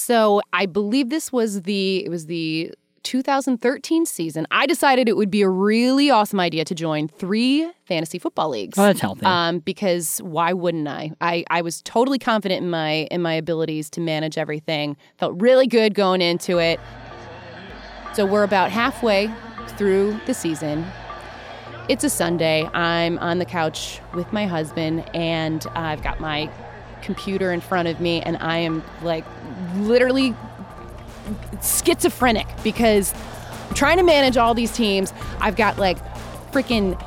So I believe this was the it was the 2013 season. I decided it would be a really awesome idea to join three fantasy football leagues. Oh, that's healthy. Um, because why wouldn't I? I? I was totally confident in my in my abilities to manage everything. Felt really good going into it. So we're about halfway through the season. It's a Sunday. I'm on the couch with my husband, and I've got my computer in front of me, and I am like literally schizophrenic because I'm trying to manage all these teams. I've got like freaking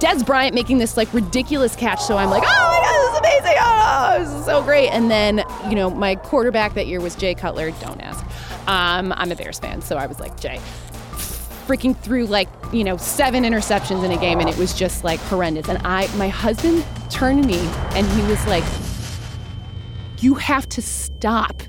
Dez Bryant making this like ridiculous catch, so I'm like, oh my god, this is amazing! Oh, this is so great. And then you know my quarterback that year was Jay Cutler. Don't ask. Um, I'm a Bears fan, so I was like Jay. Freaking threw like you know seven interceptions in a game, and it was just like horrendous. And I, my husband turned to me, and he was like, "You have to stop."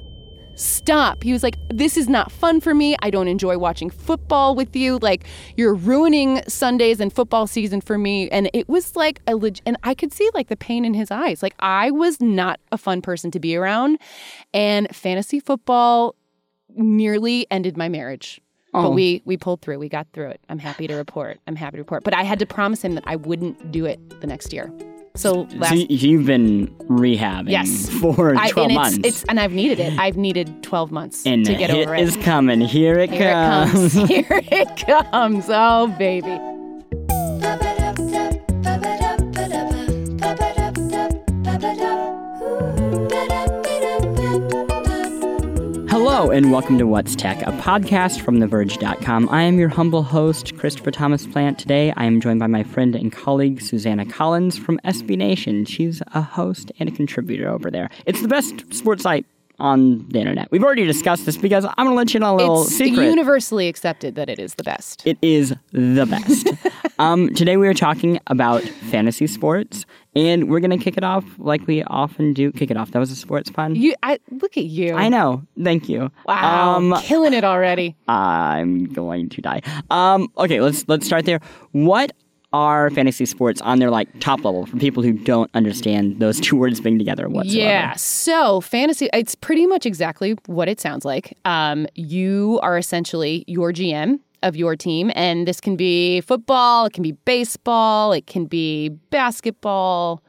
stop. He was like, This is not fun for me. I don't enjoy watching football with you. Like, you're ruining Sundays and football season for me. And it was like a leg- and I could see like the pain in his eyes. Like, I was not a fun person to be around. And fantasy football nearly ended my marriage. Oh. But we we pulled through. We got through it. I'm happy to report. I'm happy to report. But I had to promise him that I wouldn't do it the next year. So last so you've been rehabbing Yes. for 12 I, and months. It's, it's and I've needed it. I've needed 12 months and to get over it. it. is coming. Here it Here comes. it comes. Here it comes. Oh baby. Hello and welcome to What's Tech, a podcast from TheVerge.com. I am your humble host, Christopher Thomas Plant. Today I am joined by my friend and colleague, Susannah Collins from SB Nation. She's a host and a contributor over there. It's the best sports site on the internet. We've already discussed this because I'm going to let you know a little It's secret. universally accepted that it is the best. It is the best. um, today we are talking about fantasy sports, and we're to kick it off like we often do. Kick it off. That was a sports pun. you, I look at you. I know. Thank you. Wow, Um, killing it already. I'm going to die. Um, okay, let's let's start there. What are fantasy sports on their like top level for people who don't understand those two words being together whatsoever? Yeah. So fantasy, it's pretty much exactly what it sounds like. Um, you are essentially your GM of your team, and this can be football, it can be baseball, it can be basketball,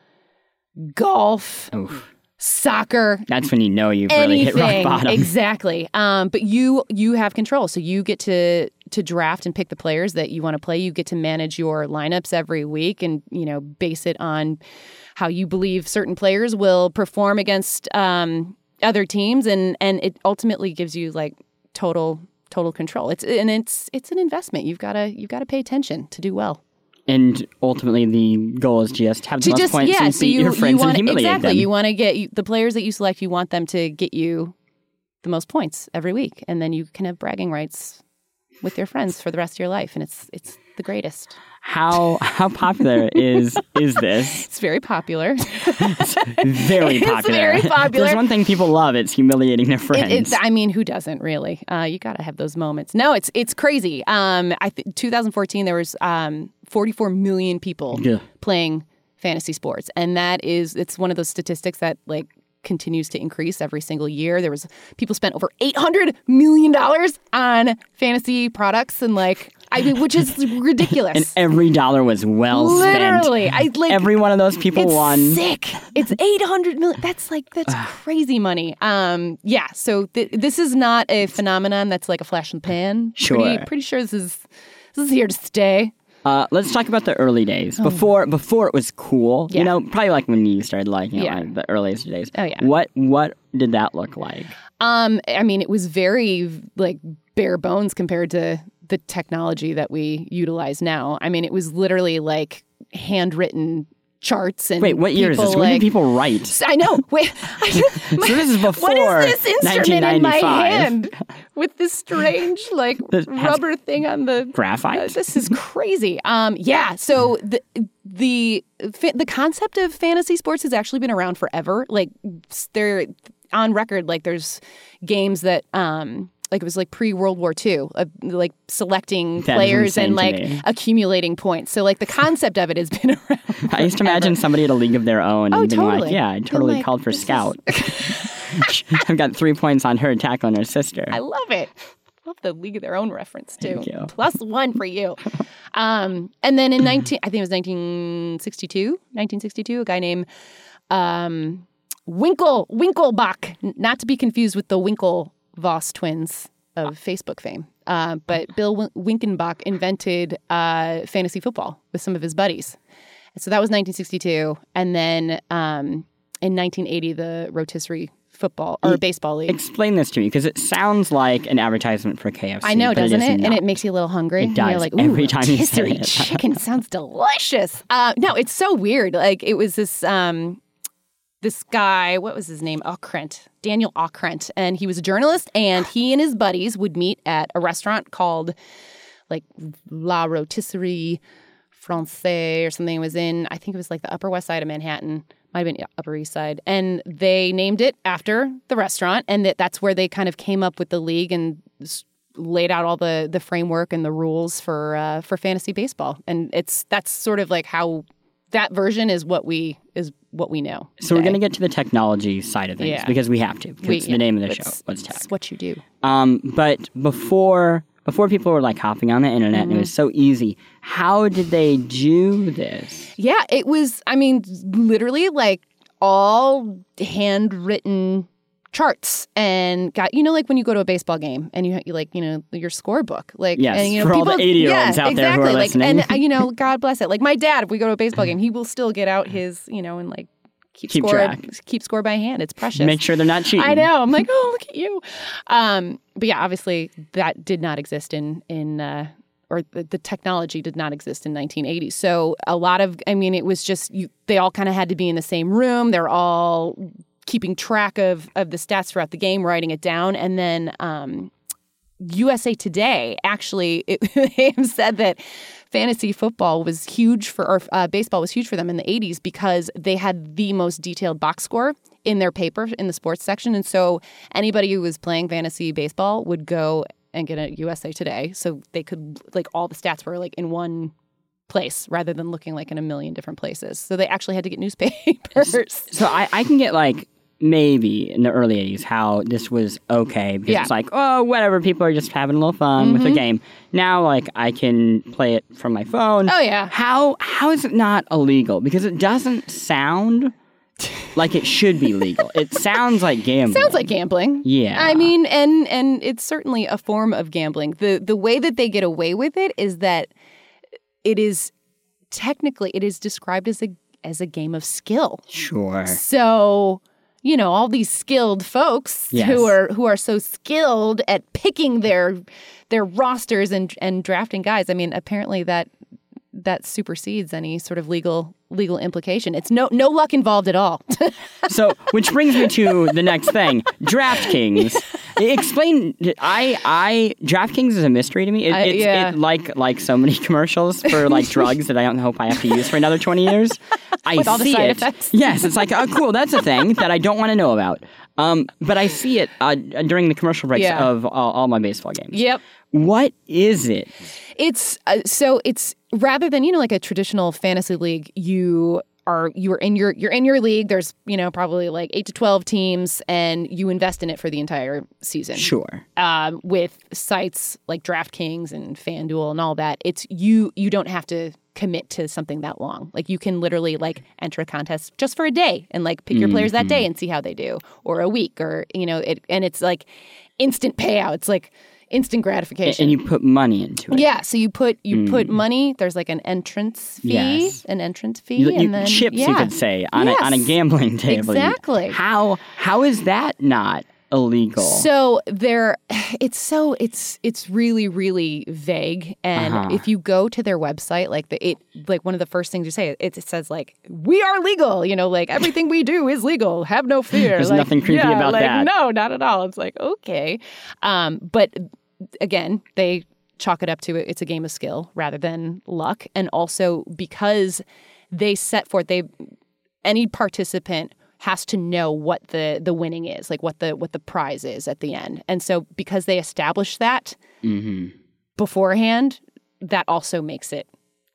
golf, Oof. soccer. That's when you know you've really hit rock anything bottom. exactly um, but you you have control so you get to to draft and pick the players that you want to play you get to manage your lineups every week and you know base it on how you believe certain players will perform against um, other teams and and it ultimately gives you like total total control. It's and it's it's an investment. You've got to you've got to pay attention to do well. And ultimately, the goal is just have the to most just points yeah and so beat you, your friends you want and humiliate exactly them. you want to get you, the players that you select you want them to get you the most points every week. And then you can have bragging rights with your friends for the rest of your life. And it's it's the greatest how how popular is is this? it's very popular Very It's popular. very popular. There's one thing people love. It's humiliating their friends. it, I mean, who doesn't really? Uh, you got to have those moments. No, it's it's crazy. Um, I th- 2014 there was um 44 million people Yeah. playing fantasy sports, and that is it's one of those statistics that like continues to increase every single year. There was people spent over 800 million dollars on fantasy products, and like I mean, which is ridiculous. and every dollar was well spent. Literally, I like Every one of those people it's won. sick. It's 800 million. That's like that's crazy money. Um, yeah. So th- this is not a phenomenon that's like a flash in the pan. Sure. Pretty, pretty sure this is this is here to stay. Uh, let's talk about the early days before before it was cool. Oh. Yeah. You know, probably like when you started liking Yeah. like the earliest days. Oh, yeah. What what did that look like? Um, I mean, it was very like bare bones compared to the technology that we utilize now. I mean, it was literally like handwritten charts and Wait, what year is this? When like, did people write? I know. Wait, So this is before what is this instrument in my hand with this strange like This rubber thing on the Graphite? Uh, this is crazy. Um, yeah. So the the the concept of fantasy sports has actually been around forever. Like they're on record. Like there's games that um. Like it was like pre World War II, of like selecting That players and like accumulating points. So like the concept of it has been around. I used to imagine somebody at a league of their own and Oh, being like, totally. "Yeah, I totally like, called for this is- scout." I've got three points on her tackling her sister. I love it. Love the League of Their Own reference too. Thank you. Plus one for you. um, and then in nineteen, I think it was 1962, 1962, a guy named um, Winkle Winklebach, not to be confused with the Winklevoss twins of Facebook fame. Uh, but Bill Win- Winkenbach invented uh, fantasy football with some of his buddies. So that was 1962, and then um, in 1980, the rotisserie football or baseball league. Explain this to me because it sounds like an advertisement for KFC. I know, doesn't it? it? And it makes you a little hungry. It does. like, Every time you say rotisserie it. chicken sounds delicious. Uh, no, it's so weird. Like it was this um, this guy. What was his name? Okrent, Daniel Okrent, and he was a journalist. And he and his buddies would meet at a restaurant called like La Rotisserie Francais or something. It was in I think it was like the Upper West Side of Manhattan. Might have been Upper East Side, and they named it after the restaurant, and that that's where they kind of came up with the league and laid out all the the framework and the rules for uh, for fantasy baseball. And it's that's sort of like how that version is what we is what we know. So we're going to get to the technology side of things Yeah. because we have to. 'cause We- it's the name of the show. What's tech? It's what you do. Um, but before before people were like hopping on the internet and it Mm-hmm. was so easy, how did they do this? Yeah, it was. I mean, literally like all handwritten charts and got you know like when you go to a baseball game and you, you like you know your scorebook like Yes, and, you know, for all the people- 80-year-olds yeah, out there who exactly are like listening. and uh, you know God bless it like my dad if we go to a baseball game he will still get out his you know and like keep, Keep score track. keep score by hand it's precious Make sure they're not cheating. I know. I'm like, oh, look at you. Um, but yeah, obviously that did not exist in in uh, or the, the technology did not exist in 1980. So a lot of, I mean, it was just you. They all kind of had to be in the same room. They're all keeping track of of the stats throughout the game, writing it down, and then. Um, USA Today actually it, said that fantasy football was huge for or uh, baseball was huge for them in the 80s because they had the most detailed box score in their paper in the sports section and so anybody who was playing fantasy baseball would go and get a USA Today so they could like all the stats were like in one place rather than looking like in a million different places so they actually had to get newspapers So I, I can get like maybe in the early 80s how this was okay because Yeah. Mm-hmm. it's like, oh, whatever, people are just having a little fun with the game. Now, like, I can play it from my phone. Oh, yeah. How How is it not illegal? Because it doesn't sound like it should be legal. it sounds like gambling. Sounds like gambling. Yeah. I mean, and and it's certainly a form of gambling. The the way that they get away with it is that it is technically it is described as a as a game of skill. Sure. So, you know, all these skilled folks Yes. who are who are so skilled at picking their their rosters and and drafting guys. I mean, apparently that that supersedes any sort of legal legal implication. It's no no luck involved at all. So, which brings me to the next thing DraftKings. Explain. I, I, DraftKings is a mystery to me. It, I- it's yeah. it, like like so many commercials for like drugs that I don't hope I have to use for another twenty years. I With all the see side it. effects. Yes, it's like oh cool, that's a thing that I don't want to know about. Um, but I see it uh, during the commercial breaks Yeah. of all, all my baseball games. yep. What is it? It's uh, so it's rather than you know like a traditional fantasy league, you are you are in your you're in your league. There's you know probably like eight to twelve teams, and you invest in it for the entire season. Sure. Um, with sites like DraftKings and FanDuel and all that, it's you you don't have to commit to something that long. Like you can literally like enter a contest just for a day and like pick your players that day and see how they do, or a week, or you know it, and it's like instant payout. It's like instant gratification. And you put money into it. Yeah, so you put you put money. There's like an entrance fee, Mm. Yes. an entrance fee, You, you- and then chips, yeah. you could say, on a on a gambling table. Exactly. How how is that not illegal? So there, it's so it's it's really really vague. And Uh-huh. if you go to their website, like the it like one of the first things you say, it, it says like we are legal. You know, like everything we do is legal. Have no fear. There's Like, nothing creepy yeah, about like, that. No, not at all. It's like okay, um, but again, they chalk it up to it. It's a game of skill rather than luck, and also because they set forth they any participant has to know what the the winning is, like what the what the prize is at the end. And so because they establish that Mm-hmm. beforehand, that also makes it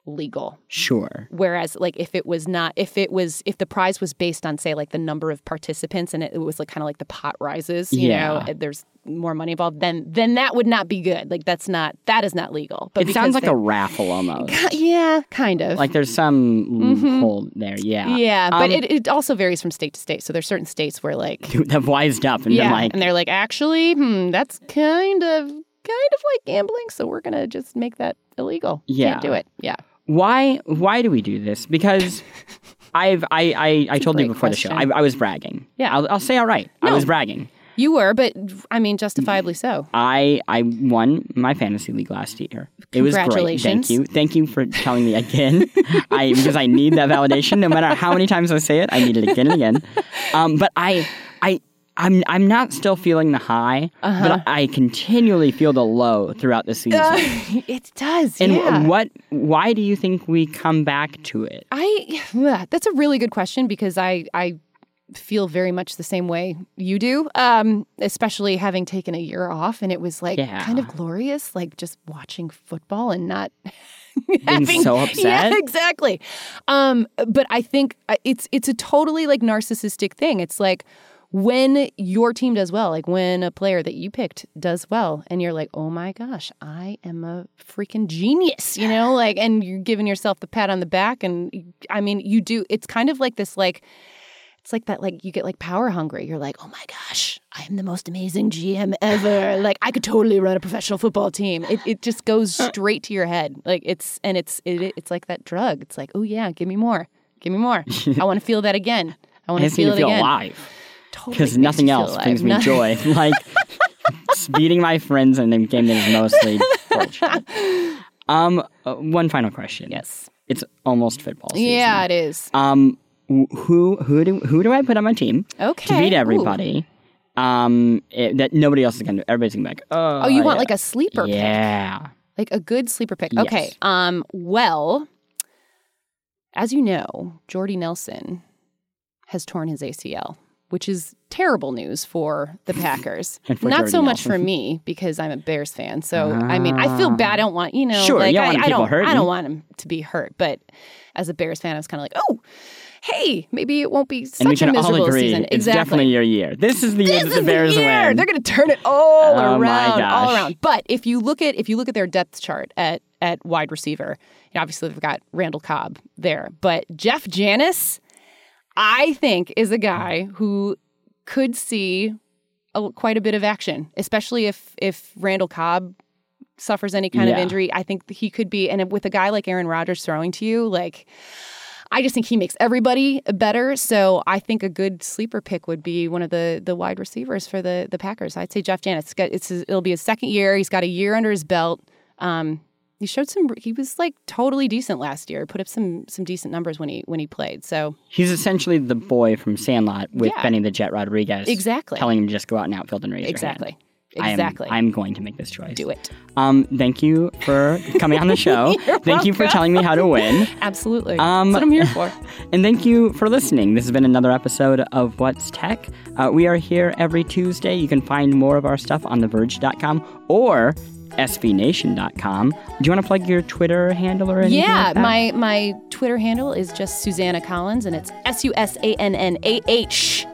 legal. Sure. Whereas, like, if it was not, if it was, if the prize was based on, say, like the number of participants, and it, it was like kind of like the pot rises, you Yeah. know, there's more money involved, then then that would not be good. Like, that's not that is not legal. But It sounds like they- a raffle almost. yeah, kind of. Like there's some hole there. Yeah. Mm-hmm. yeah, but Um, it, it also varies from state to state. So there's certain states where like they've wised up and yeah, like, and they're like, actually, hmm, that's kind of kind of like gambling. So we're gonna just make that illegal. Yeah. Can't do it. Yeah. Why why do we do this? Because I've I I, I told you before the show. I. I was bragging. Yeah. I'll, I'll say all right. I was bragging. You were, but I mean, justifiably so. I I won my fantasy league last year. It was great. Thank you. Thank you for telling me again. I because I need that validation. No matter how many times I say it, I need it again and again. Um, but I I. I'm I'm not still feeling the high, Uh-huh. but I continually feel the low throughout the season. it does. and yeah. what? Why do you think we come back to it? I that's a really good question because I I feel very much the same way you do. Um, especially having taken a year off and it was like Yeah. kind of glorious, like just watching football and not Being so upset? Yeah, exactly. Um, but I think uh, it's it's a totally like narcissistic thing. It's like when your team does well, like when a player that you picked does well, and you're like, oh my gosh, I am a freaking genius, you know, like, and you're giving yourself the pat on the back, and I mean, you do. It's kind of like this, like. It's like that, like you get like power hungry. You're like, oh my gosh, I am the most amazing GM ever. like I could totally run a professional football team. It, it just goes uh. straight to your head. Like it's and it's it, it's like that drug. It's like, oh yeah, give me more, give me more. I want to feel that again. I want to feel it feel again. alive Totally because nothing else alive. brings me joy. Like beating my friends in a game that is mostly bullshit. Um, uh, one final question. Yes. it's almost football season. Yeah, it is. Um, who who do who do I put on my team Okay. to beat Ooh. everybody? Um, it- that nobody else is gonna. do. Everybody's gonna be like, oh, Oh, you want yeah. like a sleeper pick, yeah. like a good sleeper pick. Yes. Okay. Um. Well, as you know, Jordy Nelson has torn his ACL, which is terrible news for the Packers. For Not so much for me because I'm a Bears fan. So I mean, I feel ah. bad. I don't want you know, Sure, like you don't I, I don't, I don't want him to be hurt. But as a Bears fan, I was kind of like, oh, hey, maybe it won't be such And we a can all miserable agree season. it's exactly. definitely your year. This is the year that the Bears the year. win. They're going to turn it all Oh, around, all around. But if you look at if you look at their depth chart at at wide receiver, obviously they've got Randall Cobb there, but Jeff Janis, I think, is a guy who could see a, quite a bit of action, especially if if Randall Cobb suffers any kind of injury. I think he could be, and with a guy like Aaron Rodgers throwing to you, like. I just think he makes everybody better. So I think a good sleeper pick would be one of the the wide receivers for the the Packers. I'd say Jeff Janis. It's, got- it's his, it'll be his second year. He's got a year under his belt. Um, he showed some. He was like totally decent last year. Put up some some decent numbers when he when he played. So He's essentially the boy from Sandlot with Yeah. Benny the Jet Rodriguez. Exactly. Telling him to just go out and outfield and raise hand. exactly, I am- exactly. I'm going to make this choice. Do it. Um, thank you for coming on the show. thank you for telling me how to win. Absolutely. Um, That's what I'm here for. And thank you for listening. This has been another episode of What's Tech. Uh, we are here every Tuesday. You can find more of our stuff on TheVerge.com or SBNation.com. Do you want to plug your Twitter handle or anything? Yeah, like my my Twitter handle is just Susannah Collins, and it's S U S A N N A H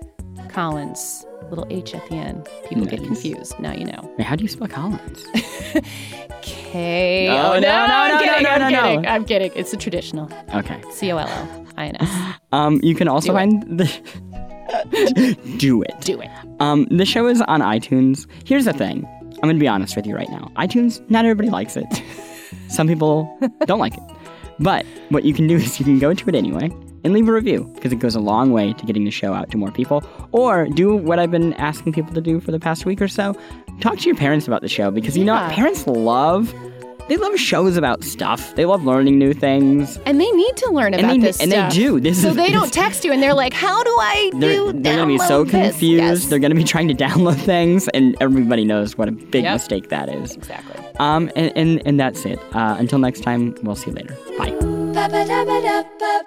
Collins. Little H at the end. People get confused. Now you know. Wait, how do you spell Collins? K. No, oh, no, no, I'm no, kidding, no, I'm no, no. I'm kidding. It's the traditional. Okay. C O L L I N S. Um, you can also Do it. find the. Do it. Do it. Um, the show is on iTunes. Here's the thing. I'm going to be honest with you right now. iTunes, not everybody likes it. Some people don't like it. But what you can do is you can go to it anyway and leave a review because it goes a long way to getting the show out to more people. Or do what I've been asking people to do for the past week or so. Talk to your parents about the show because you know what? Parents love they love shows about stuff. They love learning new things. And they need to learn And about they- this and they do. This so is- they this- don't text you and they're like, "How do I They're, do?" they're going to be so confused. Yes. They're going to be trying to download things, and everybody knows what a big Yep. mistake that is. exactly. Um, and, and, and that's it. Uh, until next time, we'll see you later. Bye. Ba-ba-da-ba-da-ba.